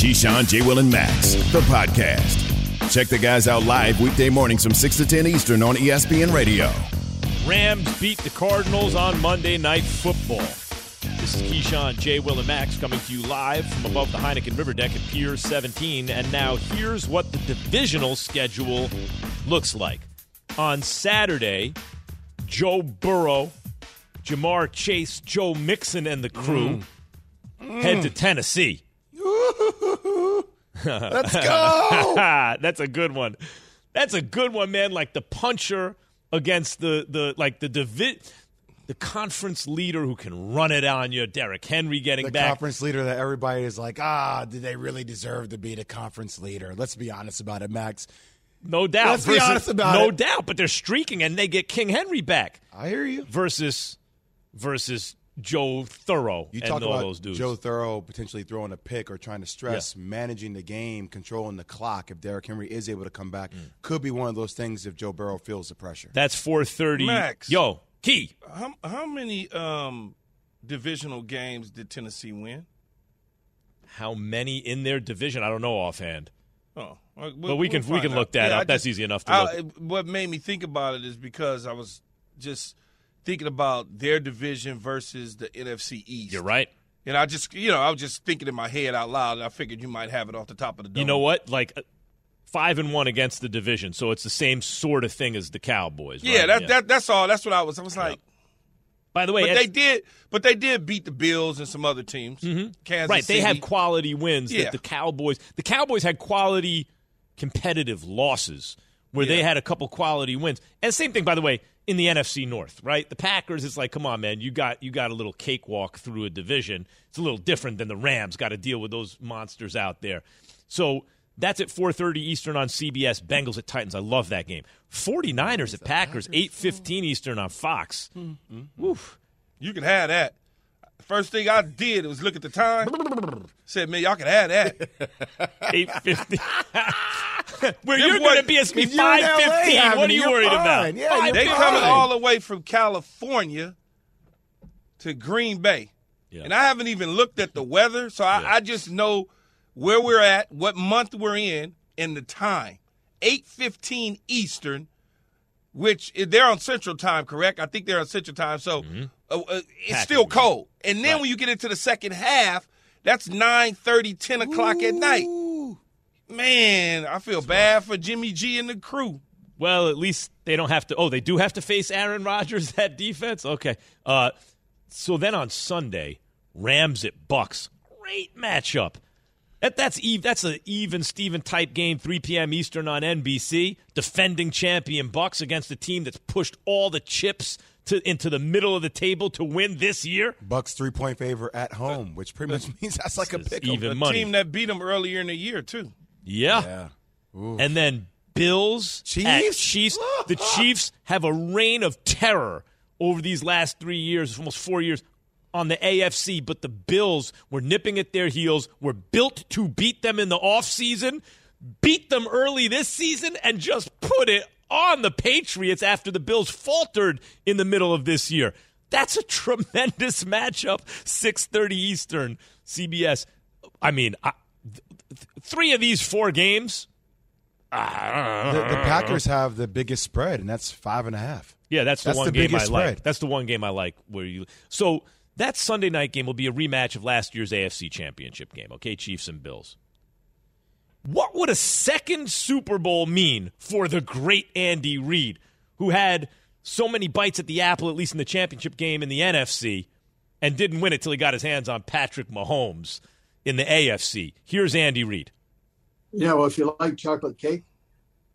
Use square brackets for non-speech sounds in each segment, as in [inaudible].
Keyshawn, J. Will, and Max, the podcast. Check the guys out live weekday mornings from 6 to 10 Eastern on ESPN Radio. Rams beat the Cardinals on Monday Night Football. This is Keyshawn, J. Will, and Max coming to you live from above the Heineken River Deck at Pier 17. And now here's what the divisional schedule looks like. On Saturday, Joe Burrow, Ja'Marr Chase, Joe Mixon, and the crew Mm. head to Tennessee. [laughs] Let's go. [laughs] That's a good one. That's a good one, man. Like the puncher against the the like the divi- the conference leader who can run it on you. Derrick Henry getting the back. conference leader that everybody is like, ah, did they really deserve to be the conference leader? Let's be honest about it, Max. no doubt. Let's be honest about no it. No doubt. But they're streaking and they get King Henry back I hear you. versus versus Joe Burrow You and talk about those dudes. Joe Burrow potentially throwing a pick or trying to stress, managing the game, controlling the clock. If Derrick Henry is able to come back, Mm. could be one of those things if Joe Burrow feels the pressure. That's four thirty. Max. Yo, Key. How, how many um, divisional games did Tennessee win? How many in their division? I don't know offhand. Oh, well, But we can- we find can out. look that Yeah, up. I That's easy enough to I- look. What made me think about it is because I was just thinking about their division versus the NFC East. You're right. And I just, you know, I was just thinking in my head out loud. And I figured you might have it off the top of the dome. You know what? Like uh, five and one against the division, so it's the same sort of thing as the Cowboys. Yeah, right? that, that that's all. That's what I was. I was like, By the way, but they did, but they did beat the Bills and some other teams. Mm-hmm. Kansas right. They City. had quality wins. Yeah. That the Cowboys, the Cowboys had quality competitive losses where they had a couple quality wins. And same thing, by the way, in the NFC North. Right, the Packers. It's like, come on, man, you got you got a little cakewalk through a division. It's a little different than the Rams. Got to deal with those monsters out there. So. That's at 4:30 Eastern on CBS. Bengals at Titans. I love that game. 49ers at Packers. 8:15 Eastern on Fox. Hmm. Woof. You can have that. First thing I did was look at the time. Said, man, y'all can add that. [laughs] Eight fifty. [laughs] Where Them you're boy- going to be is five LA What are you worried fine. about? Yeah, you're They fifteen. coming all the way from California to Green Bay. Yeah. And I haven't even looked at the weather, so I, I just know where we're at, what month we're in, and the time. 8.15 Eastern, which eh, they're on Central Time, correct? I think they're on Central Time, so mm-hmm. Uh, uh, it's still cold. And then Right. when you get into the second half, that's 9.30, 10 o'clock at night. Man, I feel bad for Jimmy G and the crew. Well, at least they don't have to. Oh, they do have to face Aaron Rodgers. [laughs] That defense. Okay. Uh, so then on Sunday, Rams at Bucs. Great matchup. That, that's eve, that's an even Steven type game, 3 p.m. Eastern on NBC. Defending champion Bucs against a team that's pushed all the chips to into the middle of the table to win this year. Bucs three point favor at home, which pretty much means that's like a pick. even A money. team that beat them earlier in the year, too. Yeah. Yeah. And then Bills Chiefs? Chiefs. [laughs] The Chiefs have a reign of terror over these last three years, almost four years, on the AFC. But the Bills were nipping at their heels, were built to beat them in the offseason, beat them early this season, and just put it on the Patriots after the Bills faltered in the middle of this year. That's a [laughs] tremendous matchup. 6:30 Eastern, CBS. I mean, I, th- th- three of these four games the, the Packers have the biggest spread, and that's five and a half. Yeah, that's the That's one the game I biggest like. That's the one game I like where you. So that Sunday night game will be a rematch of last year's AFC Championship game. Okay, Chiefs and Bills. What would a second Super Bowl mean for the great Andy Reid, who had so many bites at the apple, at least in the championship game in the NFC, and didn't win it till he got his hands on Patrick Mahomes in the AFC? Here's Andy Reid. Yeah, well, if you like chocolate cake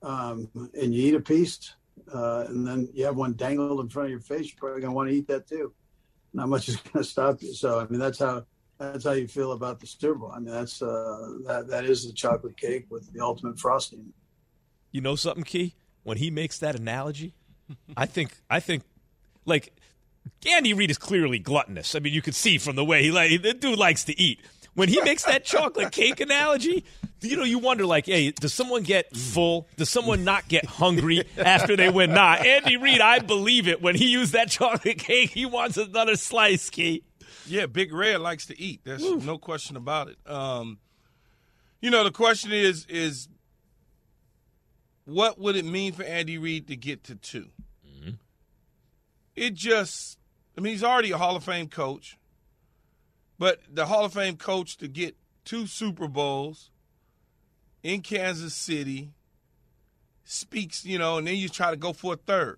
um, and you eat a piece, uh, and then you have one dangled in front of your face, you're probably gonna want to eat that too. Not much is gonna stop you. So, I mean, that's how that's how you feel about the Super Bowl. I mean, that's uh, that that is the chocolate cake with the ultimate frosting. You know something, Key? When he makes that analogy, [laughs] I think I think like Andy Reid is clearly gluttonous. I mean, you could see from the way he like the dude likes to eat. When he makes that chocolate cake analogy, you know, you wonder like, hey, does someone get full? Does someone not get hungry after they win? Nah, Andy Reid, I believe it. When he used that chocolate cake, he wants another slice, Key. Yeah, Big Red likes to eat. There's no question about it. Um, You know, the question is is what would it mean for Andy Reid to get to 2 mm-hmm. It just, I mean, he's already a Hall of Fame coach, but the Hall of Fame coach to get two Super Bowls in Kansas City speaks, you know, and then you try to go for a third.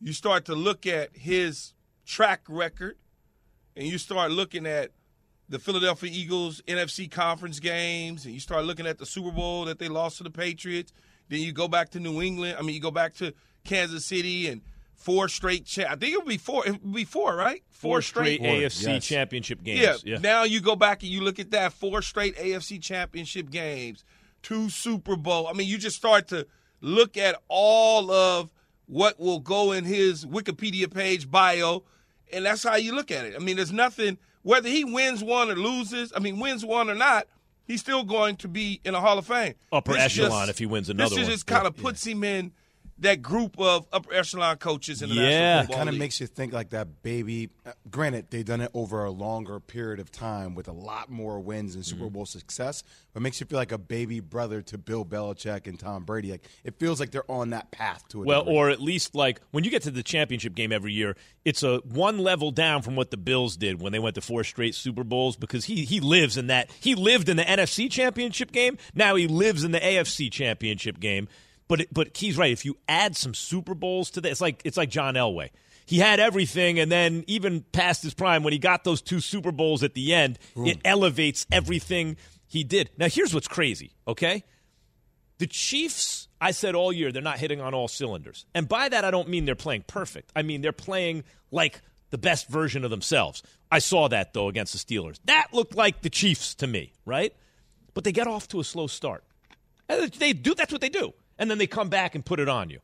You start to look at his track record and you start looking at the Philadelphia Eagles NFC conference games and you start looking at the Super Bowl that they lost to the Patriots then you go back to New England. I mean, you go back to Kansas City and four straight. Cha- I think it would be four. It would be four, right? Four, four straight, straight AFC yes. championship games. Yeah. yeah. Now you go back and you look at that four straight AFC championship games, two Super Bowl. I mean, you just start to look at all of what will go in his Wikipedia page bio, and that's how you look at it. I mean, there's nothing whether he wins one or loses. I mean, wins one or not he's still going to be in a Hall of Fame. Upper this echelon just, if he wins another this one. just kind of puts yeah. him in that group of upper echelon coaches in the yeah. National Football kind of makes you think like that baby. Uh, granted, they've done it over a longer period of time with a lot more wins and Super mm-hmm. Bowl success, but makes you feel like a baby brother to Bill Belichick and Tom Brady. Like it feels like they're on that path to it. Well, or at least like when you get to the championship game every year, it's a one level down from what the Bills did when they went to four straight Super Bowls because he he lives in that. He lived in the NFC championship game. Now he lives in the AFC championship game. But it, but he's right. If you add some Super Bowls to that, it's like it's like John Elway. He had everything, and then even past his prime, when he got those two Super Bowls at the end, Ooh. it elevates everything he did. Now, here's what's crazy. Okay, the Chiefs. I said all year they're not hitting on all cylinders, and by that I don't mean they're playing perfect. I mean they're playing like the best version of themselves. I saw that though against the Steelers. That looked like the Chiefs to me, right? But they get off to a slow start. They do. That's what they do and then they come back and put it on you.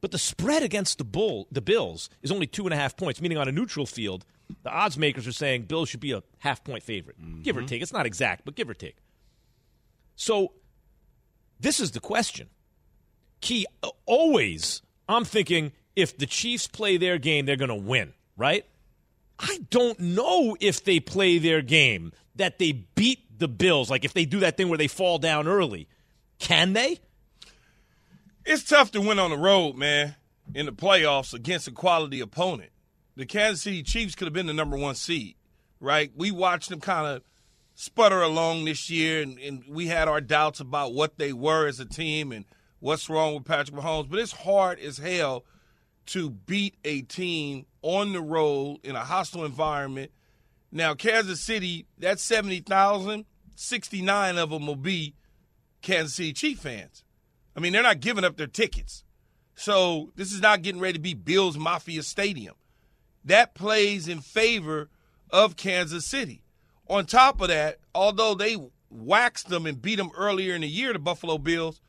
But the spread against the bull, the Bills, is only two and a half points, meaning on a neutral field, the odds makers are saying Bills should be a half point favorite, mm-hmm. give or take. It's not exact, but give or take. So this is the question. Key, always, I'm thinking if the Chiefs play their game, they're going to win, right? I don't know if they play their game that they beat the Bills, like if they do that thing where they fall down early. Can they? It's tough to win on the road, man, in the playoffs against a quality opponent. The Kansas City Chiefs could have been the number one seed, right? We watched them kind of sputter along this year, and, and, we had our doubts about what they were as a team and what's wrong with Patrick Mahomes. But it's hard as hell to beat a team on the road in a hostile environment. Now, Kansas City, that's 70,000, 69 of them will be Kansas City Chief fans. I mean, they're not giving up their tickets. So this is not getting ready to be Bills Mafia Stadium. That plays in favor of Kansas City. On top of that, although they waxed them and beat them earlier in the year, the Buffalo Bills,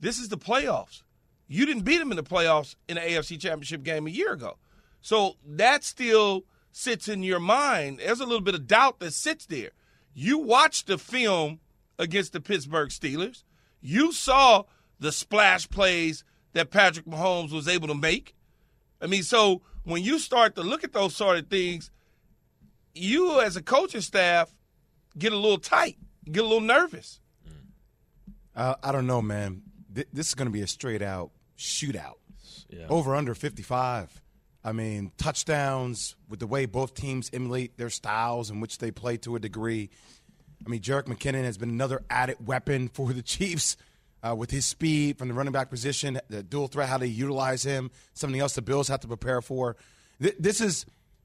this is the playoffs. You didn't beat them in the playoffs in the AFC Championship game a year ago. So that still sits in your mind. There's a little bit of doubt that sits there. You watched the film against the Pittsburgh Steelers. You saw the splash plays that Patrick Mahomes was able to make. I mean, so when you start to look at those sort of things, you as a coaching staff get a little tight, get a little nervous. Uh, I don't know, man. This is going to be a straight out shootout. Yeah. Over under 55. I mean, touchdowns with the way both teams emulate their styles in which they play to a degree. I mean, Jerick McKinnon has been another added weapon for the [laughs] Chiefs uh, with his speed from the running back position, the dual threat, how they utilize him, something else the Bills have to prepare for. This is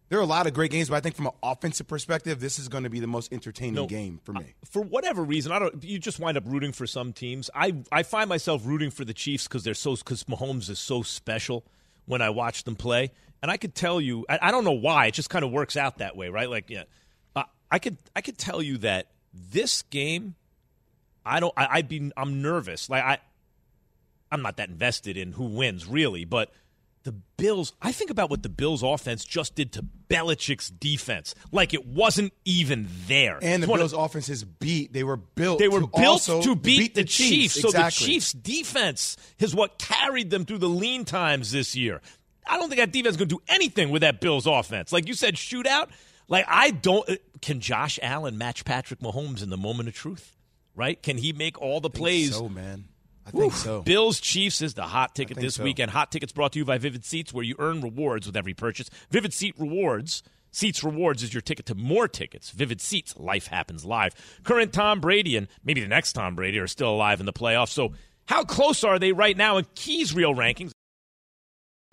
there are a lot of great games, but I think from an offensive perspective, this is going to be the most entertaining no, game for me. For whatever reason, I don't. You just wind up rooting for some teams. I I find myself rooting for the Chiefs because they're so because Mahomes is so special when I watch them play, and I could tell you, I, I don't know why. It just kind of works out that way, right? Like, yeah, uh, I could I could tell you that this game, I don't. I, I'd be. I'm nervous. Like I, I'm not that invested in who wins really, but the Bills. I think about what the Bills' offense just did to Belichick's defense, like it wasn't even there. And the Bills' of, offense is beat. They were built. They were to built to beat, beat the, the Chiefs. Chiefs. So the Chiefs' defense is what carried them through the lean times this year. I don't think that defense is going to do anything with that Bills' offense. Like you said, shootout. Like I don't. Can Josh Allen match Patrick Mahomes in the moment of truth? Right? Can he make all the plays? so man. I think so. Bills Chiefs is the hot ticket this so. weekend. Hot tickets brought to you by Vivid Seats, where you earn rewards with every purchase. Vivid Seat Rewards. Seats Rewards is your ticket to more tickets. Vivid Seats, life happens live. Current Tom Brady and maybe the next Tom Brady are still alive in the playoffs. So, how close are they right now in Keys Real rankings?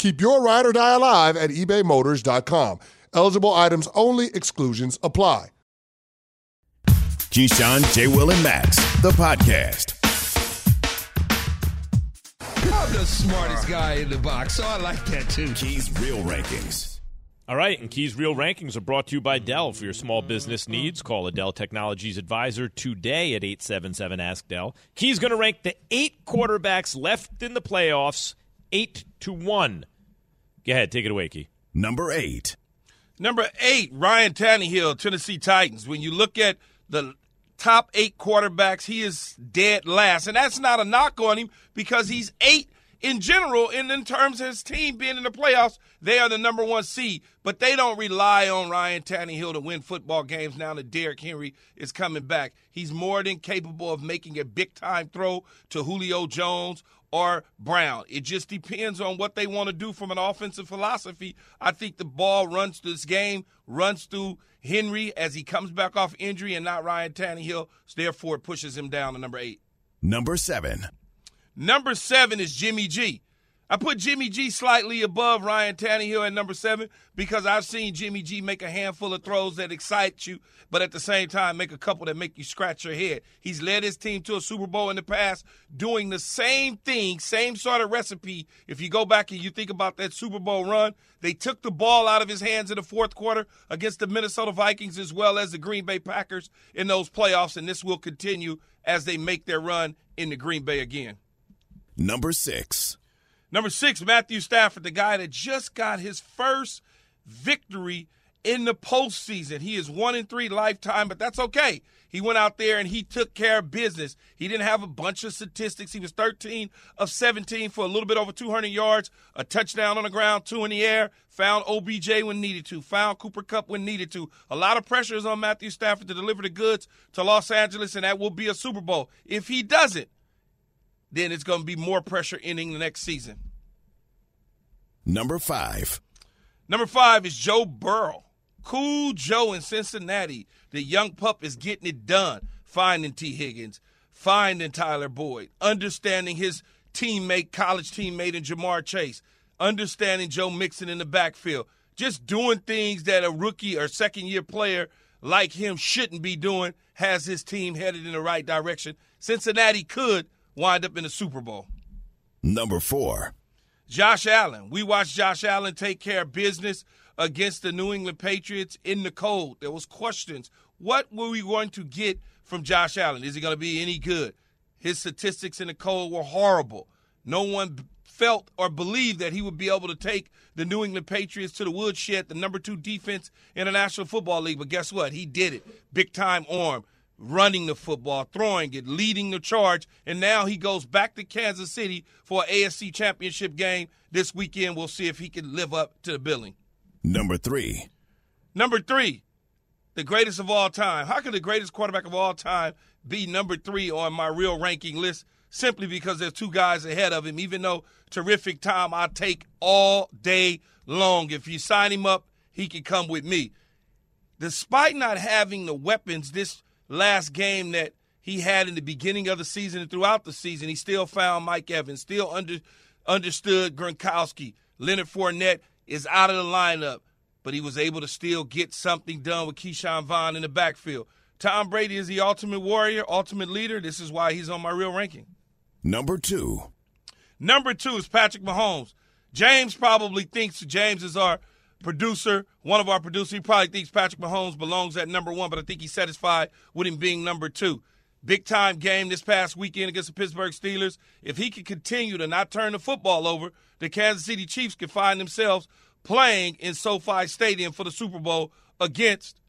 Keep your ride or die alive at ebaymotors.com. Eligible items only, exclusions apply. Keyshawn, J. Will, and Max, the podcast. I'm the smartest guy in the box, so I like that too. Keys Real Rankings. All right, and Keys Real Rankings are brought to you by Dell. For your small business needs, call a Dell Technologies advisor today at 877 Ask Dell. Keys going to rank the eight quarterbacks left in the playoffs, eight to one. Go ahead, take it away, Key. Number eight. Number eight, Ryan Tannehill, Tennessee Titans. When you look at the top eight quarterbacks, he is dead last. And that's not a knock on him because he's eight in general, and in terms of his team being in the playoffs, they are the number one seed. But they don't rely on Ryan Tannehill to win football games now that Derrick Henry is coming back. He's more than capable of making a big time throw to Julio Jones or Brown. It just depends on what they want to do from an offensive philosophy. I think the ball runs through this game, runs through Henry as he comes back off injury and not Ryan Tannehill. So therefore, it pushes him down to number eight. Number seven. Number seven is Jimmy G. I put Jimmy G slightly above Ryan Tannehill at number seven because I've seen Jimmy G make a handful of throws that excite you, but at the same time make a couple that make you scratch your head. He's led his team to a Super Bowl in the past, doing the same thing, same sort of recipe. If you go back and you think about that Super Bowl run, they took the ball out of his hands in the fourth quarter against the Minnesota Vikings as well as the Green Bay Packers in those playoffs, and this will continue as they make their run in the Green Bay again. Number six. Number six, Matthew Stafford, the guy that just got his first victory in the postseason. He is one in three lifetime, but that's okay. He went out there and he took care of business. He didn't have a bunch of statistics. He was 13 of 17 for a little bit over 200 yards, a touchdown on the ground, two in the air, found OBJ when needed to, found Cooper Kupp when needed to. A lot of pressure is on Matthew Stafford to deliver the goods to Los Angeles, and that will be a Super Bowl. If he doesn't, then it's going to be more pressure ending the next season. Number five. Number five is Joe Burrow. Cool Joe in Cincinnati. The young pup is getting it done, finding Tee Higgins, finding Tyler Boyd, understanding his teammate, college teammate in Ja'Marr Chase, understanding Joe Mixon in the backfield, just doing things that a rookie or second year player like him shouldn't be doing, has his team headed in the right direction. Cincinnati could wind up in the Super Bowl. Number four. Josh Allen. We watched Josh Allen take care of business against the New England Patriots in the cold. There was questions. What were we going to get from Josh Allen? Is he going to be any good? His statistics in the cold were horrible. No one felt or believed that he would be able to take the New England Patriots to the woodshed, the number two defense in the National Football League. But guess what? He did it. Big time arm, running the football, throwing it, leading the charge. And now he goes back to Kansas City for an AFC championship game this weekend. We'll see if he can live up to the billing. Number three. Number three, the greatest of all time. How could the greatest quarterback of all time be number three on my real ranking list simply because there's two guys ahead of him, even though terrific time I take all day long. If you sign him up, he can come with me. Despite not having the weapons this last game that he had in the beginning of the season and throughout the season, he still found Mike Evans, still under, understood Gronkowski. Leonard Fournette is out of the lineup, but he was able to still get something done with Ke'Shawn Vaughn in the backfield. Tom Brady is the ultimate warrior, ultimate leader. This is why he's on my real ranking. Number two. Number two is Patrick Mahomes. James probably thinks James is our producer, one of our producers. He probably thinks Patrick Mahomes belongs at number one, but I think he's satisfied with him being number two. Big time game this past weekend against the Pittsburgh Steelers. If he can continue to not turn the football over, the Kansas City Chiefs can find themselves playing in SoFi Stadium for the Super Bowl against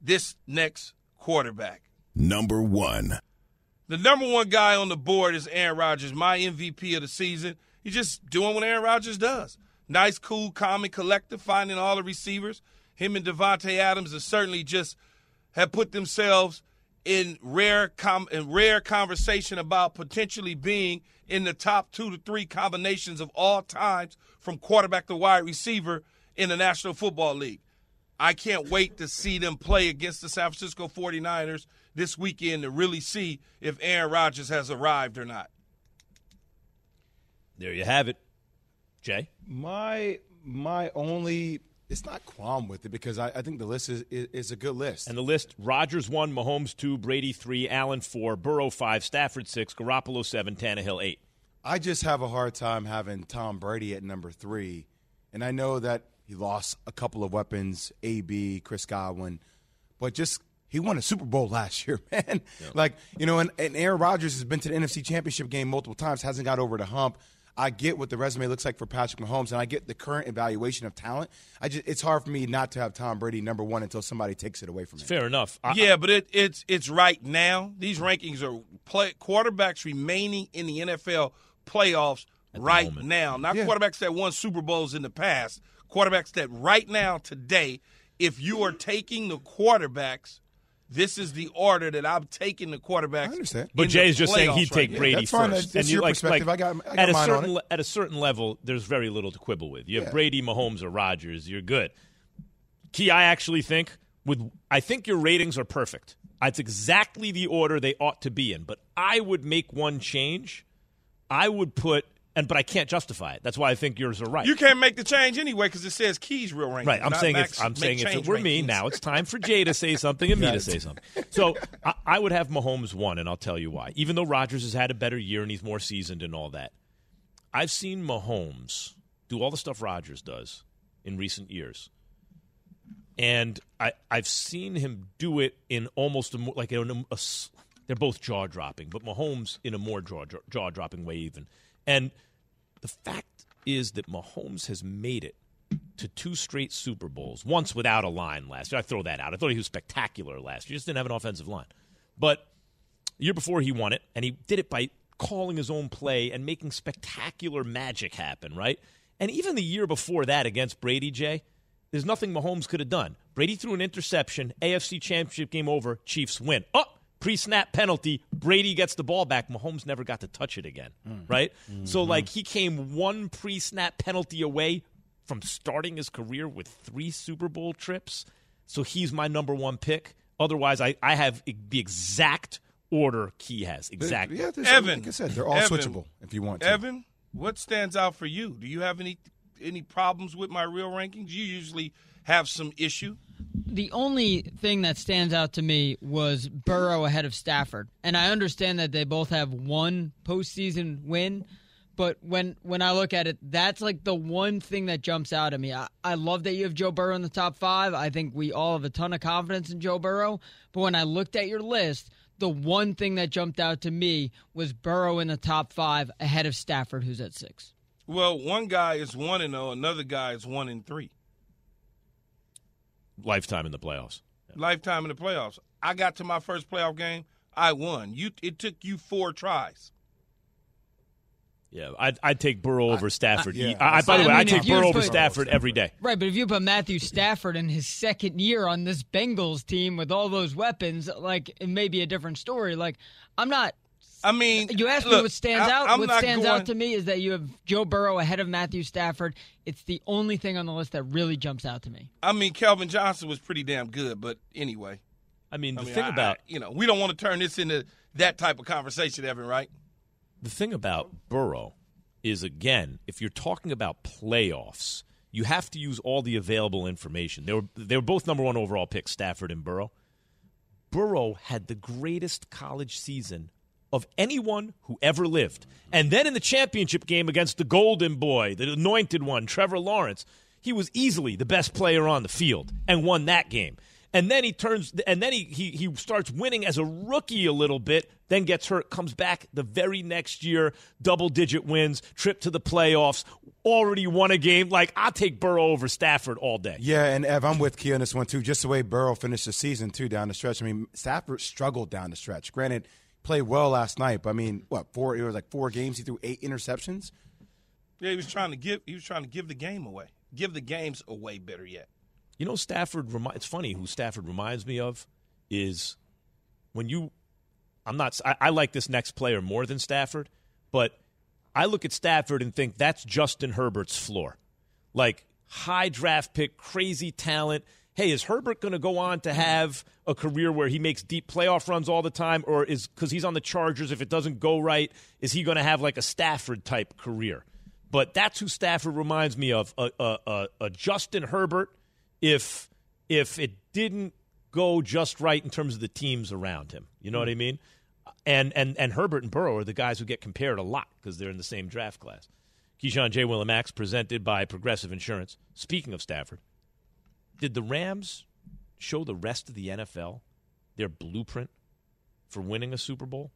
this next quarterback. Number one. The number one guy on the board is Aaron Rodgers, my MVP of the season. He's just doing what Aaron Rodgers does. Nice, cool, calm, and collective, finding all the receivers. Him and Davante Adams have certainly just have put themselves in rare com- in rare conversation about potentially being in the top two to three combinations of all times from quarterback to wide receiver in the National Football League. I can't wait to see them play against the San Francisco 49ers this weekend to really see if Aaron Rodgers has arrived or not. There you have it. Jay? My my only it's not qualm with it because I, I think the list is, is, is a good list. And the list: Rodgers one, Mahomes two, Brady three, Allen four, Burrow five, Stafford six, Garoppolo seven, Tannehill eight. I just have a hard time having Tom Brady at number three, and I know that he lost a couple of weapons, AB, Chris Godwin, but just he won a Super Bowl [laughs] last year, man. Like you know, and, and Aaron Rodgers has been to the NFC Championship game multiple times, hasn't got over the hump. I get what the resume looks like for Patrick Mahomes, and I get the current evaluation of talent. I just it's hard for me not to have Tom Brady number one until somebody takes it away from me. Fair enough. I, yeah, but it, it's it's right now. These rankings are play, quarterbacks remaining in the NFL playoffs right now, not yeah. quarterbacks that won Super Bowls in the past. Quarterbacks that right now today, if you are taking the quarterbacks this is the order that I'm taking the quarterback. I understand. But Jay's just saying he'd take right Brady yeah, first. That's, that's your like, perspective. Like, I got, I got at a certain on it. at a certain level, there's very little to quibble with. You have Yeah. Brady, Mahomes, or Rodgers. You're good. Key, I actually think with I think your ratings are perfect. It's exactly the order they ought to be in. But I would make one change. I would put and but I can't justify it. That's why I think yours are right. You can't make the change anyway because it says Keys real ranking. Right. I'm saying Max if I'm saying if it were me, now it's time for Jay to say something and me to say something. So I, I would have Mahomes one, and I'll tell you why. Even though Rodgers has had a better year and he's more seasoned and all that, I've seen Mahomes do all the stuff Rodgers does in recent years, and I I've seen him do it in almost a more, like a, a s- they're both jaw dropping, but Mahomes in a more jaw jaw dropping way even, and the fact is that Mahomes has made it to two straight Super Bowls, once without a line last year. I throw that out. I thought he was spectacular last year. He just didn't have an offensive line. But the year before he won it, and he did it by calling his own play and making spectacular magic happen, right? And even the year before that against Brady, Jay, there's nothing Mahomes could have done. Brady threw an interception, AFC Championship game over, Chiefs win. Oh, pre snap penalty, Brady gets the ball back. Mahomes never got to touch it again, mm. right? So, mm-hmm. like, he came one pre snap penalty away from starting his career with three Super Bowl trips. So, he's my number one pick. Otherwise, I, I have the exact order Key has. Exactly. Yeah, there's- Evan, like I said, they're all Evan, switchable if you want to. Evan, what stands out for you? Do you have any any problems with my real rankings? You usually have some issue. The only thing that stands out to me was Burrow ahead of Stafford, and I understand that they both have one postseason win. But when when I look at it, that's like the one thing that jumps out at me. I, I love that you have Joe Burrow in the top five. I think we all have a ton of confidence in Joe Burrow. But when I looked at your list, the one thing that jumped out to me was Burrow in the top five ahead of Stafford, who's at six. Well, one guy is one and zero, another guy is one and three. Lifetime in the playoffs. Lifetime in the playoffs. I got to my first playoff game. I won. You. It took you four tries. Yeah, I'd, I'd take Burrow over Stafford. yeah. I, I- by the I way, I mean, take Burrow put- over Stafford every day. Right, but if you put Matthew Stafford in his second year on this Bengals team with all those weapons, like it may be a different story. Like I'm not. I mean, You asked me what stands I- out. I'm what stands going- out to me is that you have Joe Burrow ahead of Matthew Stafford. It's the only thing on the list that really jumps out to me. I mean, Calvin Johnson was pretty damn good, but anyway. I mean, the I mean, thing I- about I- you know, we don't want to turn this into that type of conversation, Evan, right? the thing about Burrow is again, if you're talking about playoffs, you have to use all the available information. They were they were both number one overall picks, Stafford and Burrow. Burrow had the greatest college season of anyone who ever lived. And then in the championship game against the golden boy, the anointed one, Trevor Lawrence, he was easily the best player on the field and won that game. And then he turns and then he, he he starts winning as a rookie a little bit, then gets hurt, comes back the very next year, double digit wins, trip to the playoffs, already won a game. Like I'll take Burrow over Stafford all day. Yeah, and Ev, I'm with Kia on this one too. Just the way Burrow finished the season too down the stretch. I mean, Stafford struggled down the stretch. Granted, played well last night, but I mean, what four? It was like four games. He threw eight interceptions. Yeah, he was trying to give he was trying to give the game away. Give the games away better yet. You know, Stafford. Remi- it's funny who Stafford reminds me of is when you. I'm not. I, I like this next player more than Stafford, but I look at Stafford and think that's Justin Herbert's floor. Like high draft pick, crazy talent. Hey, is Herbert going to go on to have a career where he makes deep playoff runs all the time, or is because he's on the Chargers? If it doesn't go right, is he going to have like a Stafford type career? But that's who Stafford reminds me of a, a, a, Justin Herbert if if it didn't go just right in terms of the teams around him. You know what I mean? And and and Herbert and Burrow are the guys who get compared a lot because they're in the same draft class. Keyshawn J. Willimax presented by Progressive Insurance. Speaking of Stafford, did the Rams show the rest of the NFL their blueprint for winning a Super Bowl?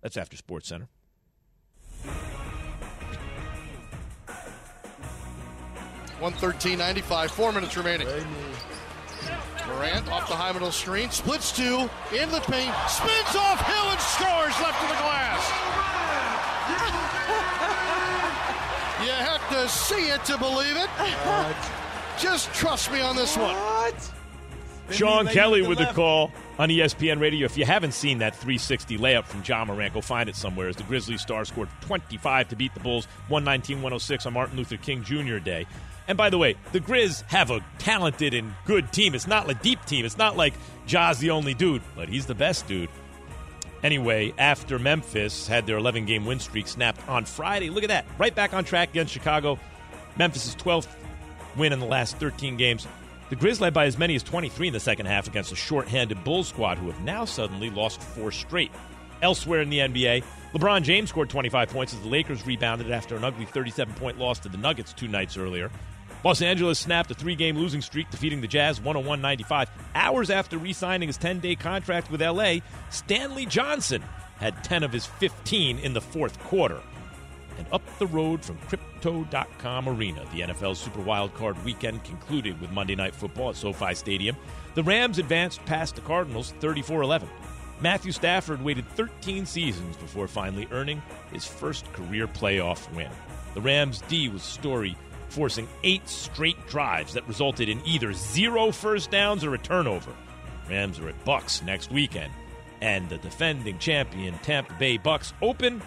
That's after SportsCenter. One thirteen ninety five. Four minutes remaining. Morant off the high middle screen, splits two in the paint, spins off Hill and scores left of the glass. [laughs] you have to see it to believe it. Just trust me on this one. What? Sean Kelly moved with the the call on ESPN Radio. If you haven't seen that 360 layup from Ja Morant, go find it somewhere. As the Grizzlies star scored 25 to beat the Bulls 119-106 on Martin Luther King Jr. Day. And by the way, the Grizz have a talented and good team. It's not a deep team. It's not like Ja's the only dude, but he's the best dude. Anyway, after Memphis had their 11 game win streak snapped on Friday, look at that. Right back on track against Chicago. Memphis' 12th win in the last 13 games. The Grizz led by as many as 23 in the second half against a short-handed Bulls squad who have now suddenly lost four straight. Elsewhere in the NBA, LeBron James scored 25 points as the Lakers rebounded after an ugly 37-point loss to the Nuggets two nights earlier. Los Angeles snapped a three-game losing streak, defeating the Jazz 101-95. Hours after re-signing his 10-day contract with LA, Stanley Johnson had 10 of his 15 in the fourth quarter. And up the road from Crypto.com Arena, the NFL Super Wild Card weekend concluded with Monday Night Football at SoFi Stadium. The Rams advanced past the Cardinals 34 11. Matthew Stafford waited 13 seasons before finally earning his first career playoff win. The Rams' D was story forcing eight straight drives that resulted in either zero first downs or a turnover. Rams are at Bucs next weekend, and the defending champion Tampa Bay Bucs open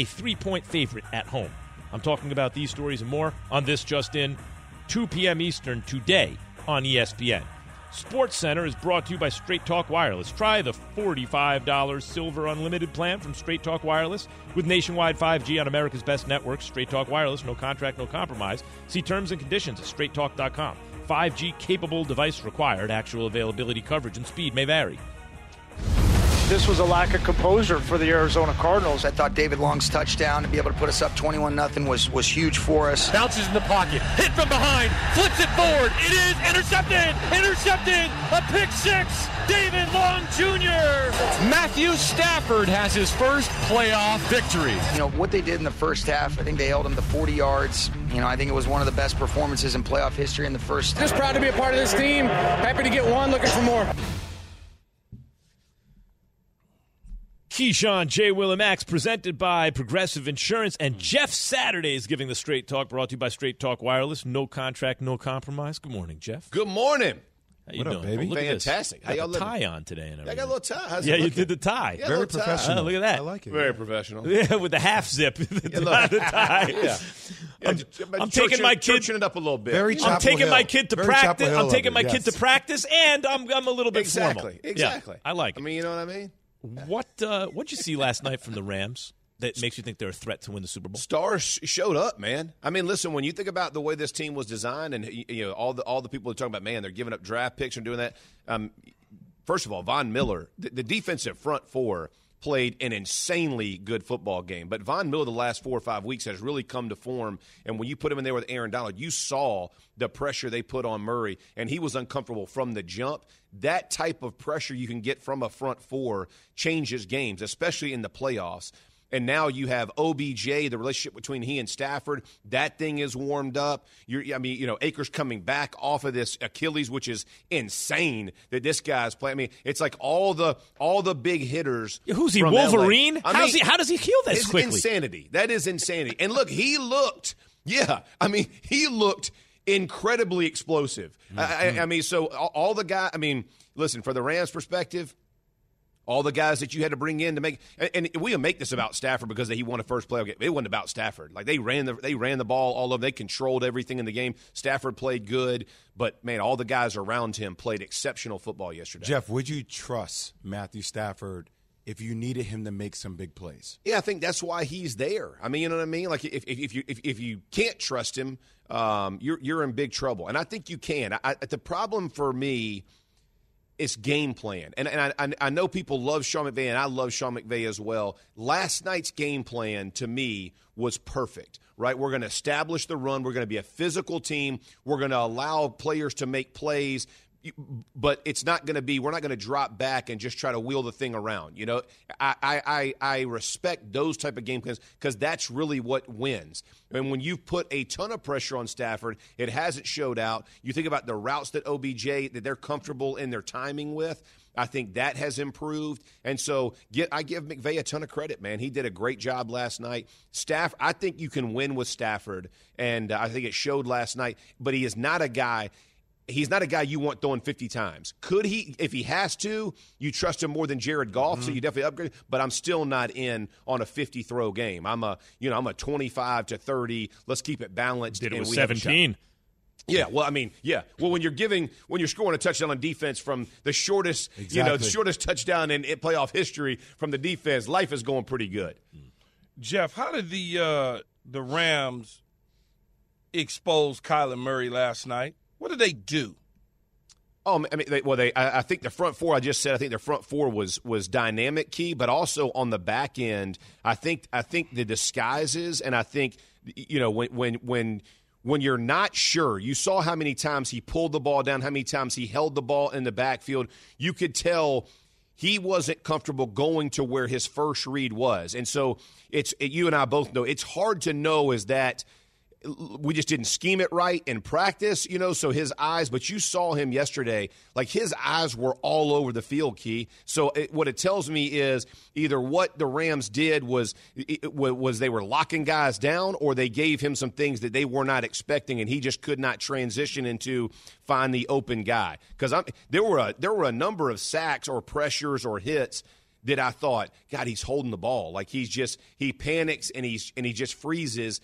a three point favorite at home. I'm talking about these stories and more on this just in 2 p.m. Eastern today on ESPN. SportsCenter is brought to you by Straight Talk Wireless. Try the $45 Silver Unlimited plan from Straight Talk Wireless with nationwide 5G on America's best network. Straight Talk Wireless, no contract, no compromise. See terms and conditions at straighttalk.com. 5G capable device required. Actual availability, coverage, and speed may vary. This was a lack of composure for the Arizona Cardinals. I thought David Long's touchdown to be able to put us up 21 0 was was huge for us. Bounces in the pocket, hit from behind, flips it forward. It is intercepted, intercepted, a pick six. David Long Jr. Matthew Stafford has his first playoff victory. You know what they did in the first half. I think they held him to 40 yards. You know, I think it was one of the best performances in playoff history in the first. Just proud to be a part of this team. Happy to get one. Looking for more. Keyshawn, J. Will, and Max, presented by Progressive Insurance. And Jeff Saturday is giving the Straight Talk, brought to you by Straight Talk Wireless. No contract, no compromise. Good morning, Jeff. Good morning. How you What up, doing? baby? Oh, look at this. Fantastic. How y'all tie on today and I got a little tie. How's yeah, it you looking? did the tie. Yeah, Very little tie. professional. Oh, look at that. I like it. Very professional. [laughs] Yeah, with the half zip. [laughs] the, Yeah, the tie. [laughs] Yeah. I'm, just- I'm taking my kid. it up a little bit. Very I'm Chapel taking my kid to Very practice. I'm of taking it, my kid to practice, and I'm I'm a little bit exactly. formal. Yeah, Exactly. I like It. I mean, you know what I mean? What uh, what'd you see last night from the Rams that makes you think they're a threat to win the Super Bowl? Stars showed up, man. I mean, listen, when you think about the way this team was designed, and you know all the all the people are talking about, man, they're giving up draft picks and doing that. Um, first of all, Von Miller, the, the defensive front four played an insanely good football game. But Von Miller, the last four or five weeks, has really come to form. And when you put him in there with Aaron Donald, you saw the pressure they put on Murray, and he was uncomfortable from the jump. That type of pressure you can get from a front four changes games, especially in the playoffs. And now you have OBJ, the relationship between he and Stafford. That thing is warmed up. You're, I mean, you know, Akers coming back off of this Achilles, which is insane that this guy's playing. I mean, it's like all the all the big hitters. Who's he. Wolverine? I mean, he- how does he heal this it's quickly? Insanity. That is insanity. And look, he looked. Yeah, I mean, he looked incredibly explosive. Mm, I, I, I mm. mean, so all, all the guy. I mean, listen, for the Rams' perspective, all the guys that you had to bring in to make and, and we make this about Stafford because he won a first playoff game. It wasn't about Stafford. Like they ran the they ran the ball all over. They controlled everything in the game. Stafford played good, but man, all the guys around him played exceptional football yesterday. Jeff, would you trust Matthew Stafford if you needed him to make some big plays? Yeah, I think that's why he's there. I mean, you know what I mean? Like if, if, if you if, if you can't trust him, um, you're you're in big trouble. And I think you can. I, the problem for me is game plan. And and I, I know people love Sean McVay, and I love Sean McVay as well. Last night's game plan to me was perfect. Right, we're going to establish the run. We're going to be a physical team. We're going to allow players to make plays but it's not going to be we're not going to drop back and just try to wheel the thing around you know i i i respect those type of game plans because that's really what wins and when you've put a ton of pressure on stafford it hasn't showed out you think about the routes that obj that they're comfortable in their timing with I think that has improved, and so get, I give McVay a ton of credit, man. He did a great job last night. Staff, I think you can win with Stafford, and uh, I think it showed last night. But he is not a guy he's not a guy you want throwing 50 times. Could he, if he has to, you trust him more than Jared Goff, Mm-hmm. so you definitely upgrade. But I'm still not in on a 50 throw game. I'm a, you know, I'm a 25 to 30. Let's keep it balanced. Did it and with we have a shot. 17. Yeah, well, I mean, yeah. Well, when you're giving, when you're scoring a touchdown on defense from the shortest, you know, the shortest touchdown in, in playoff history from the defense, life is going pretty good. Jeff, how did the uh, the Rams expose Kyler Murray last night? What did they do? Oh, I mean, they, well, they. I, I think the front four. I just said. I think their front four was was dynamic key, but also on the back end. I think. I think the disguises, and I think you know when when when when you're not sure. You saw how many times he pulled the ball down, how many times he held the ball in the backfield. You could tell he wasn't comfortable going to where his first read was, and so it's. You and I both know it's hard to know. Is that we just didn't scheme it right in practice, you know. So his eyes, but you saw him yesterday, like his eyes were all over the field. Key. So it, what it tells me is either what the Rams did was it, was they were locking guys down, or they gave him some things that they were not expecting, and he just could not transition into find the open guy. Because there were a, there were a number of sacks or pressures or hits that I thought, God, he's holding the ball, like he's just he panics and he's and he just freezes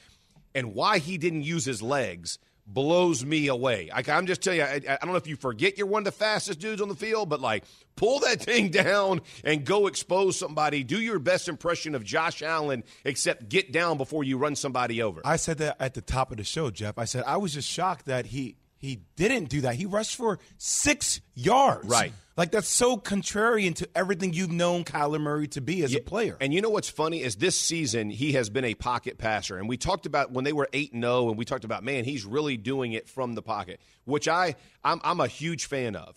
and why he didn't use his legs blows me away. Like I'm just telling you, I, I don't know if you forget you're one of the fastest dudes on the field, but like pull that [laughs] thing down and go expose somebody. Do your best impression of Josh Allen, except get down before you run somebody over. I said that at the top of the show, Jeff. I said I was just shocked that he he didn't do that. He rushed for six yards. Right. Like that's so contrarian to everything you've known Kyler Murray to be as a player. And you know what's funny is this season he has been a pocket passer, and we talked about when they were eight and zero, and we talked about man, he's really doing it from the pocket, which I I'm, I'm a huge fan of.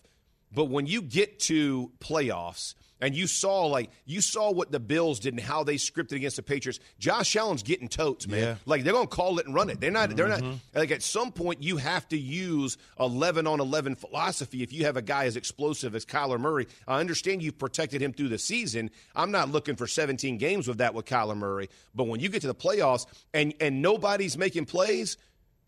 But when you get to playoffs and you saw like you saw what the Bills did and how they scripted against the Patriots, Josh Allen's getting totes, man. Yeah. Like they're gonna call it and run it. They're not. They're not. Mm-hmm. Like at some point, you have to use eleven on eleven philosophy if you have a guy as explosive as Kyler Murray. I understand you've protected him through the season. I'm not looking for 17 games with that with Kyler Murray. But when you get to the playoffs and and nobody's making plays.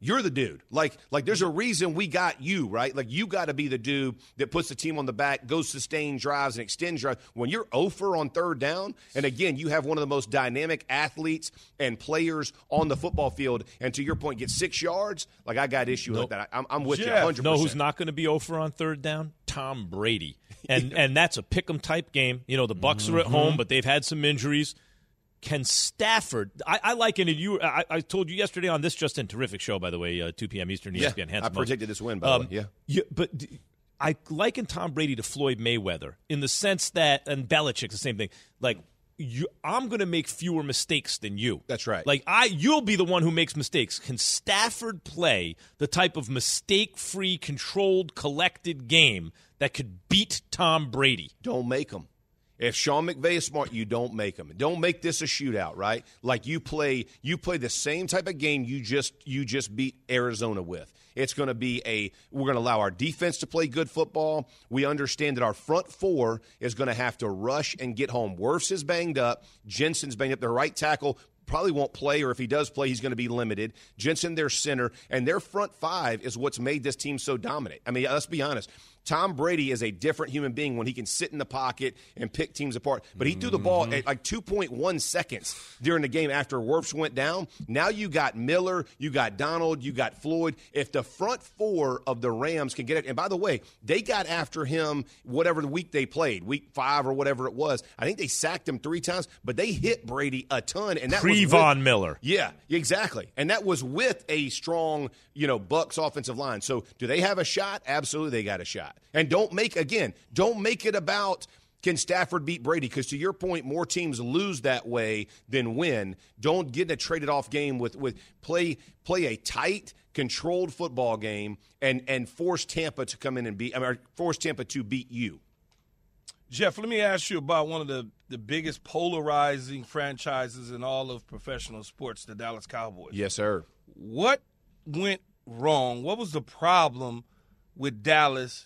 You're the dude. Like, like there's a reason we got you, right? Like, you got to be the dude that puts the team on the back, goes sustain drives and extends drives. When you're over on third down, and again, you have one of the most dynamic athletes and players on the football field, and to your point, get six yards. Like, I got issue with that. I'm, I'm with you 100. Know who's not going to be over on third down? Tom Brady, [laughs] and and that's a pick 'em type game. You know, the Bucs are at Mm-hmm. home, but they've had some injuries. Can Stafford? I, I liken it. You, I, I told you yesterday on this Justin terrific show, by the way, uh, 2 p.m. Eastern. Yeah, ESPN. I predicted this win, by the way, yeah. yeah, but d- I liken Tom Brady to Floyd Mayweather in the sense that, and Belichick, the same thing. Like, you, I'm going to make fewer mistakes than you. That's right. Like, I, you'll be the one who makes mistakes. Can Stafford play the type of mistake-free, controlled, collected game that could beat Tom Brady? Don't make them. If Sean McVay is smart, you don't make them. Don't make this a shootout, right? Like you play, you play the same type of game you just you just beat Arizona with. It's going to be a. We're going to allow our defense to play good football. We understand that our front four is going to have to rush and get home. Wirfs is banged up. Jensen's banged up. Their right tackle probably won't play, or if he does play, he's going to be limited. Jensen, their center, and their front five is what's made this team so dominant. I mean, let's be honest. Tom Brady is a different human being when he can sit in the pocket and pick teams apart. But he threw the ball mm-hmm. at like 2.1 seconds during the game after Wirfs went down. Now you got Miller, you got Donald, you got Floyd. If the front four of the Rams can get it, and by the way, they got after him whatever the week they played, week five or whatever it was. I think they sacked him three times, but they hit Brady a ton. And that was with- Pre-Von Miller. yeah, exactly. And that was with a strong, you know, Bucs offensive line. So do they have a shot? Absolutely, they got a shot. And don't make again, don't make it about can Stafford beat Brady? Because to your point, more teams lose that way than win. Don't get in a traded off game with with play play a tight, controlled football game and and force Tampa to come in and beat. I mean, or force Tampa to beat you. Jeff, let me ask you about one of the, the biggest polarizing franchises in all of professional sports, the Dallas Cowboys. Yes, sir. What went wrong? What was the problem with Dallas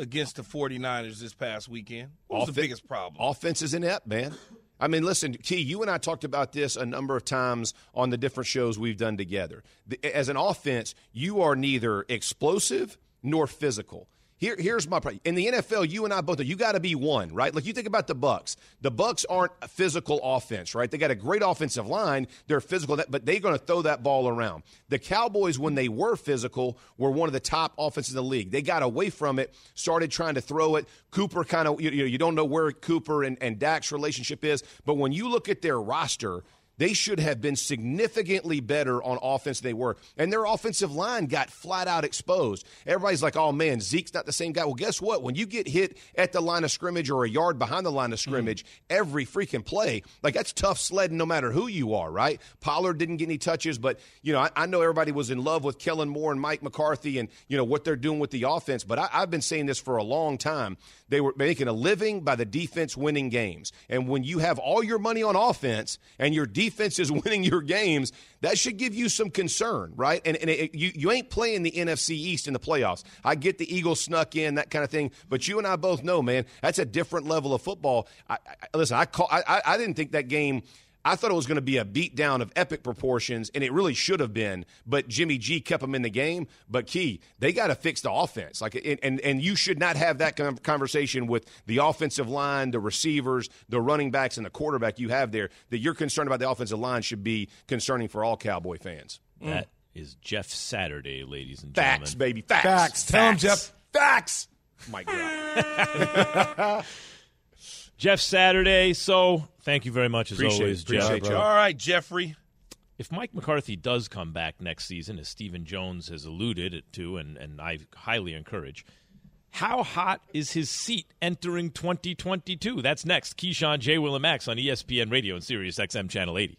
against the 49ers this past weekend? What was the biggest problem? Offense is inept, man. I mean, listen, Key, you and I talked about this a number of times on the different shows we've done together. The, as an offense, you are neither explosive nor physical. Here, here's my problem. In the NFL, you and I both, you got to be one, right? Like you think about the Bucs. The Bucs aren't a physical offense, right? They got a great offensive line. They're physical, but they're going to throw that ball around. The Cowboys, when they were physical, were one of the top offenses in the league. They got away from it, started trying to throw it. Cooper kind of, you, know, you don't know where Cooper and, and Dak's relationship is, but when you look at their roster, they should have been significantly better on offense than they were. And their offensive line got flat out exposed. Everybody's like, oh man, Zeke's not the same guy. Well, guess what? When you get hit at the line of scrimmage or a yard behind the line of mm. scrimmage, every freaking play, like that's tough sledding no matter who you are, right? Pollard didn't get any touches, but, you know, I, I know everybody was in love with Kellen Moore and Mike McCarthy and, you know, what they're doing with the offense, but I, I've been saying this for a long time. They were making a living by the defense winning games. And when you have all your money on offense and your defense is [laughs] winning your games, that should give you some concern, right? And, and it, you, you ain't playing the NFC East in the playoffs. I get the Eagles snuck in, that kind of thing, but you and I both know, man, that's a different level of football. I, I, listen, I, call, I- I didn't think that game. I thought it was going to be a beatdown of epic proportions, and it really should have been. But Jimmy G kept them in the game. But Key, they got to fix the offense. Like, and, and and you should not have that kind of conversation with the offensive line, the receivers, the running backs, and the quarterback you have there. That you're concerned about the offensive line should be concerning for all Cowboy fans. That mm. is Jeff Saturday, ladies and Facts, gentlemen. baby, facts. Facts. Tell him, Jeff. Facts. My God. [laughs] [laughs] Jeff Saturday. So thank you very much as Appreciate always. Appreciate Jeff. you. All right, Jeffrey. If Mike McCarthy does come back next season, as Stephen Jones has alluded to, and, and I highly encourage, how hot is his seat entering 2022? That's next. Keyshawn, J. Will, and Max on ESPN Radio and Sirius XM Channel 80.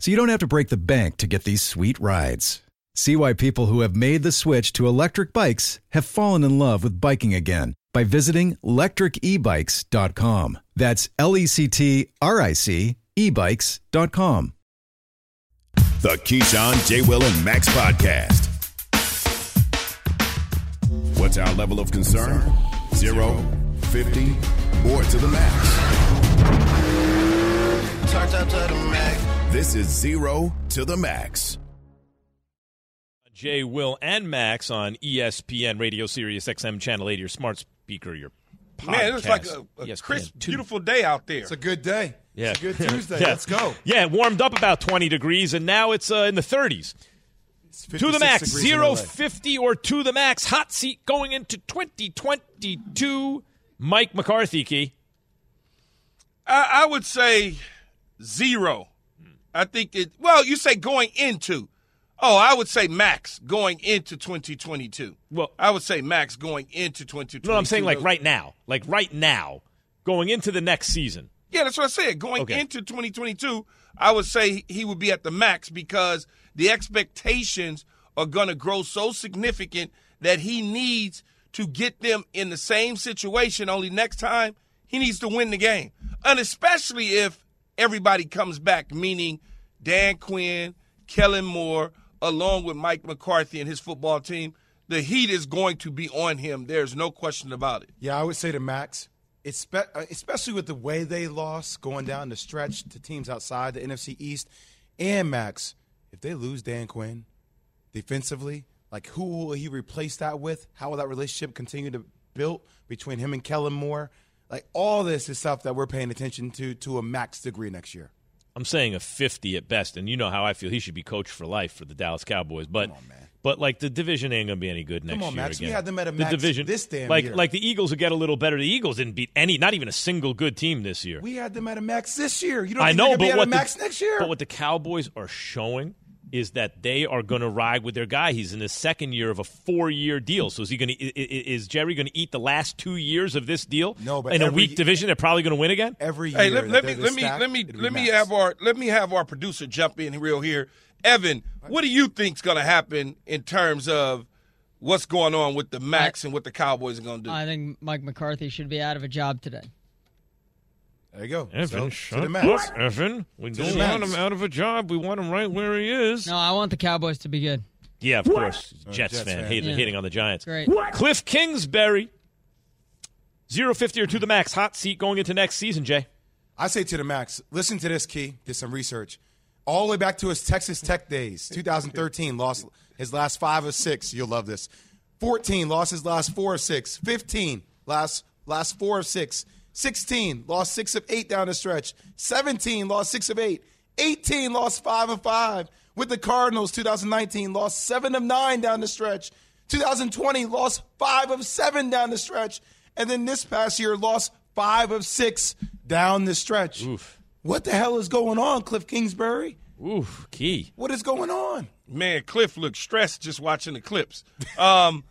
so you don't have to break the bank to get these sweet rides. See why people who have made the switch to electric bikes have fallen in love with biking again by visiting lectricebikes.com. That's L E C T R I C ebikes.com. The Keyshawn, J. Will, and Max podcast. What's our level of concern? Zero, 50, or to the max? Turn up to the max. This is Zero to the Max. Jay, Will, and Max on ESPN Radio Sirius XM Channel 8, your smart speaker, your podcast. Man, it's like a, a crisp, 2. beautiful day out there. It's a good day. Yeah. It's a good [laughs] Tuesday. Yeah. Let's go. Yeah, it warmed up about 20 degrees, and now it's uh, in the 30s. To the max, degrees in zero LA. fifty or to the max. Hot seat going into 2022. Mike McCarthy, Key. I, I would say zero. I think it. Well, you say going into. Oh, I would say max going into 2022. Well, I would say max going into 2022. No, I'm saying like right now. Like right now, going into the next season. Yeah, that's what I said. Going Okay. into 2022, I would say he would be at the max because the expectations are going to grow so significant that he needs to get them in the same situation. Only next time, he needs to win the game. And especially if everybody comes back, meaning Dan Quinn, Kellen Moore, along with Mike McCarthy and his football team. The heat is going to be on him. There's no question about it. Yeah, I would say to Max, uh, especially with the way they lost going down the stretch to teams outside the NFC East, and Max, if they lose Dan Quinn defensively, like who will he replace that with? How will that relationship continue to build between him and Kellen Moore? Like all this is stuff that we're paying attention to to a max degree next year. I'm saying a 50 at best, and you know how I feel. He should be coach for life for the Dallas Cowboys. But but like the division ain't gonna be any good next Come on, year Max. We had them at a the max division this damn like year. like the Eagles will get a little better. The Eagles didn't beat any, not even a single good team this year. We had them at a max this year. You don't I think know, but be at what a the, max next year? But what the Cowboys are showing is that they are going to ride with their guy. He's in his second year of a four-year deal. So is he going to? Is Jerry going to eat the last two years of this deal? No, but in a every- weak division, they're probably going to win again. Every Hey, year let, let that me let me stacked, let me it'll let me have our let me have our producer jump in real here. Evan, what do you think's going to happen in terms of what's going on with the Max and what the Cowboys are going to do? I think Mike McCarthy should be out of a job today. There you go. Evan, So, to shut the max. up, Evan. We To don't want max. him out of a job. We want him right where he is. No, I want the Cowboys to be good. Yeah, of course. Uh, Jets, Jets fan, fan. Hating, Yeah. hating on the Giants. Great. Cliff Kingsbury, zero fifty or to the max, hot seat going into next season. Jay, I say to the max. Listen to this, Key. Did some research. All the way back to his Texas Tech days, [laughs] 2013, lost his last five or six. You'll love this. 14, lost his last four or six. 15, last last four of six. 16, lost six of eight down the stretch. 17, lost six of eight. 18, lost five of five. With the Cardinals, 2019, lost seven of nine down the stretch. 2020, lost five of seven down the stretch. And then this past year, lost five of six down the stretch. What the hell is going on, Cliff Kingsbury? Oof, key. What is going on? Man, Cliff looked stressed just watching the clips. [laughs] Um,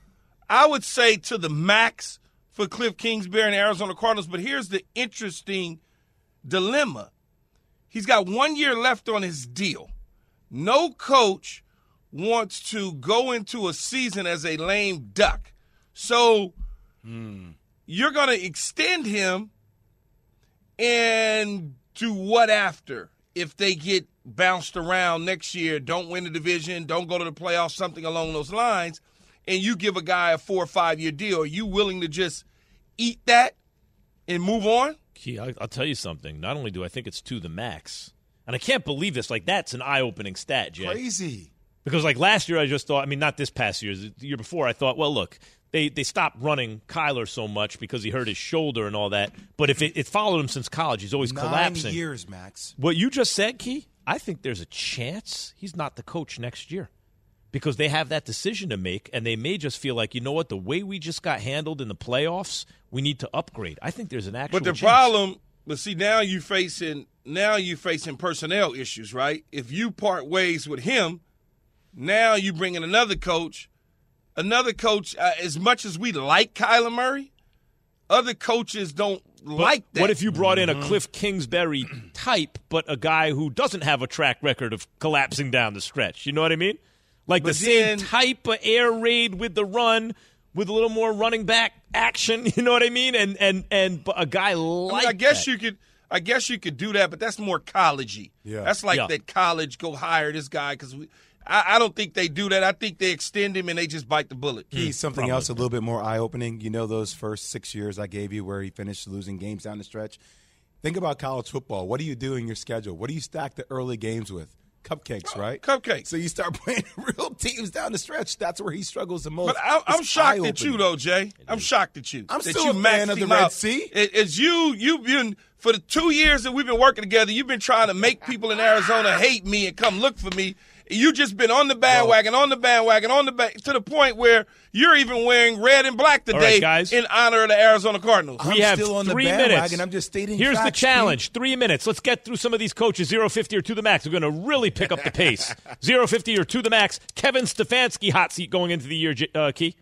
I would say to the max for Cliff Kingsbury and Arizona Cardinals, but here's the interesting dilemma. He's got one year left on his deal. No coach wants to go into a season as a lame duck. So you're going to extend him and do what after if they get bounced around next year, don't win the division, don't go to the playoffs, something along those lines, and you give a guy a four or five year deal, are you willing to just eat that and move on? Key, I, will tell you something. Not only do I think it's to the max, and I can't believe this. Like that's an eye-opening stat, Jay. Crazy. Because like last year, I just thought. I mean, not this past year, the year before, I thought, well, look, they they stopped running Kyler so much because he hurt his shoulder and all that. But if it, it followed him since college, he's always Nine collapsing. years, Max. What you just said, Key, I think there's a chance he's not the coach next year because they have that decision to make, and they may just feel like, you know what, the way we just got handled in the playoffs, we need to upgrade. I think there's an actual. But the chance. problem, but see, now you're facing now you're facing personnel issues, right? If you part ways with him, now you bring in another coach. Another coach, uh, as much as we like Kyler Murray, other coaches don't But like that. What if you brought in a Mhm. Cliff Kingsbury type, but a guy who doesn't have a track record of collapsing down the stretch? You know what I mean? Like But the same type of air raid with the run, with a little more running back action. [laughs] You know what I mean? And and and a guy I, mean, like I guess that. you could. I guess you could do that, but that's more collegey. Yeah. That's like Yeah. that college go hire this guy because I, I don't think they do that. I think they extend him and they just bite the bullet. Key, hmm, something else a little bit more eye opening. You know those first six years I gave you where he finished losing games down the stretch? Think about college football. What do you do in your schedule? What do you stack the early games with? Cupcakes, oh, right? Cupcakes. So you start [laughs] playing real teams down the stretch. That's where he struggles the most. But I, I'm It's shocked at eye-opening. you, though, Jay. I'm shocked at you. I'm that still you a fan maxed of the Red out. Sea. It- it's you. You've been for the two years that we've been working together. You've been trying to make people in Arizona hate me and come look for me. You just been on the bandwagon, on the bandwagon, on the back to the point where you're even wearing red and black today right, guys. in honor of the Arizona Cardinals. we have still on the three bandwagon. minutes. I'm just stating Here's facts, the challenge: three minutes. Let's get through some of these coaches. Zero fifty or to the max. We're going to really pick up the pace. [laughs] Zero fifty or to the max. Kevin Stefanski hot seat going into the year. Uh, Key.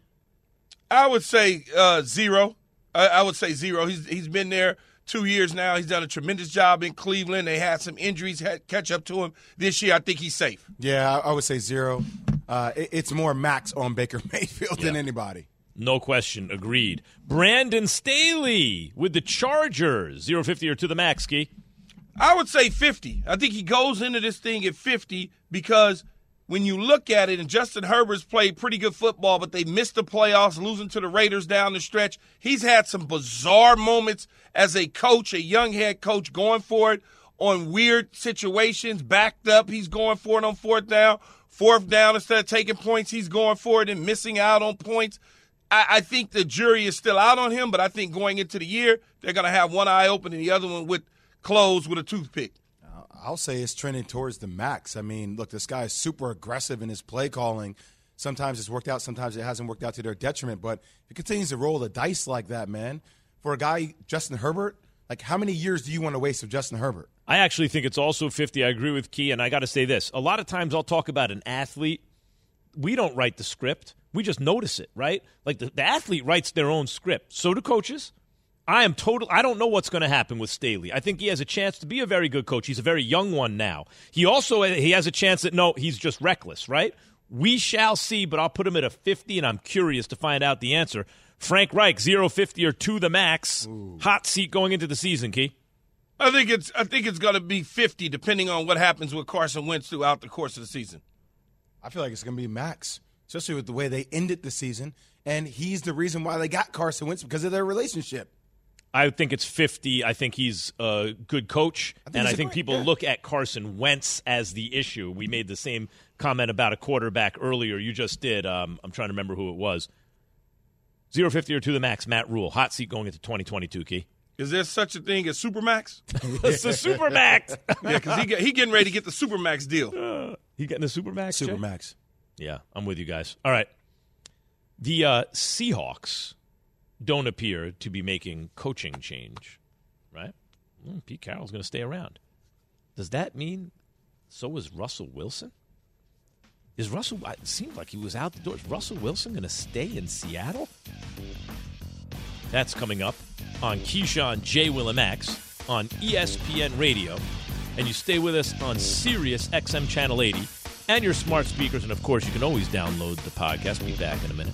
I would say uh, zero. I, I would say zero. He's he's been there two years now. He's done a tremendous job in Cleveland. They had some injuries had catch up to him this year. I think he's safe. Yeah, I I would say zero. Uh, it- it's more Max on Baker [laughs] Mayfield than anybody. No question. Agreed. Brandon Staley with the Chargers. Zero fifty or to the max. Key. I would say 50. I think he goes into this thing at 50 because when you look at it, and Justin Herbert's played pretty good football, but they missed the playoffs, losing to the Raiders down the stretch. He's had some bizarre moments as a coach, a young head coach, going for it on weird situations, backed up. He's going for it on fourth down. Fourth down, instead of taking points, he's going for it and missing out on points. I, I think the jury is still out on him, but I think going into the year, they're going to have one eye open and the other one with closed with a toothpick. I'll say it's trending towards the max. I mean, look, this guy is super aggressive in his play calling. Sometimes it's worked out, sometimes it hasn't worked out to their detriment. But if he continues to roll the dice like that, man, for a guy, Justin Herbert, like how many years do you want to waste of Justin Herbert? I actually think it's also 50. I agree with Key, and I got to say this. A lot of times I'll talk about an athlete. We don't write the script, we just notice it, right? Like the, the athlete writes their own script. So do coaches. I am total. I don't know what's going to happen with Staley. I think he has a chance to be a very good coach. He's a very young one now. He also he has a chance that no, he's just reckless, right? We shall see, but I'll put him at a 50, and I'm curious to find out the answer. Frank Reich, 0 50 or 2 the max. Hot seat going into the season, Key. I think it's I think it's going to be 50 depending on what happens with Carson Wentz throughout the course of the season. I feel like it's going to be max, especially with the way they ended the season. And he's the reason why they got Carson Wentz because of their relationship. I think it's 50. I think he's a good coach. think and I think great- people yeah. look at Carson Wentz as the issue. We made the same comment about a quarterback earlier. You just did. Um, I'm trying to remember who it was. 050 or to the max, Matt Rhule. Hot seat going into 2022, Key. Is there such a thing as Supermax? [laughs] it's the Supermax. [laughs] yeah, because he, he getting ready to get the Supermax deal. he getting the Supermax? Jay? Supermax. Yeah, I'm with you guys. All right. The uh, Seahawks don't appear to be making coaching change, right? Hmm, Pete Carroll's going to stay around. Does that mean so is Russell Wilson? Is Russell? It seemed like he was out the door. Is Russell Wilson going to stay in Seattle? That's coming up on Keyshawn J. Will and Max on ESPN Radio. And you stay with us on Sirius XM Channel 80 and your smart speakers. And of course, you can always download the podcast. We'll be back in a minute.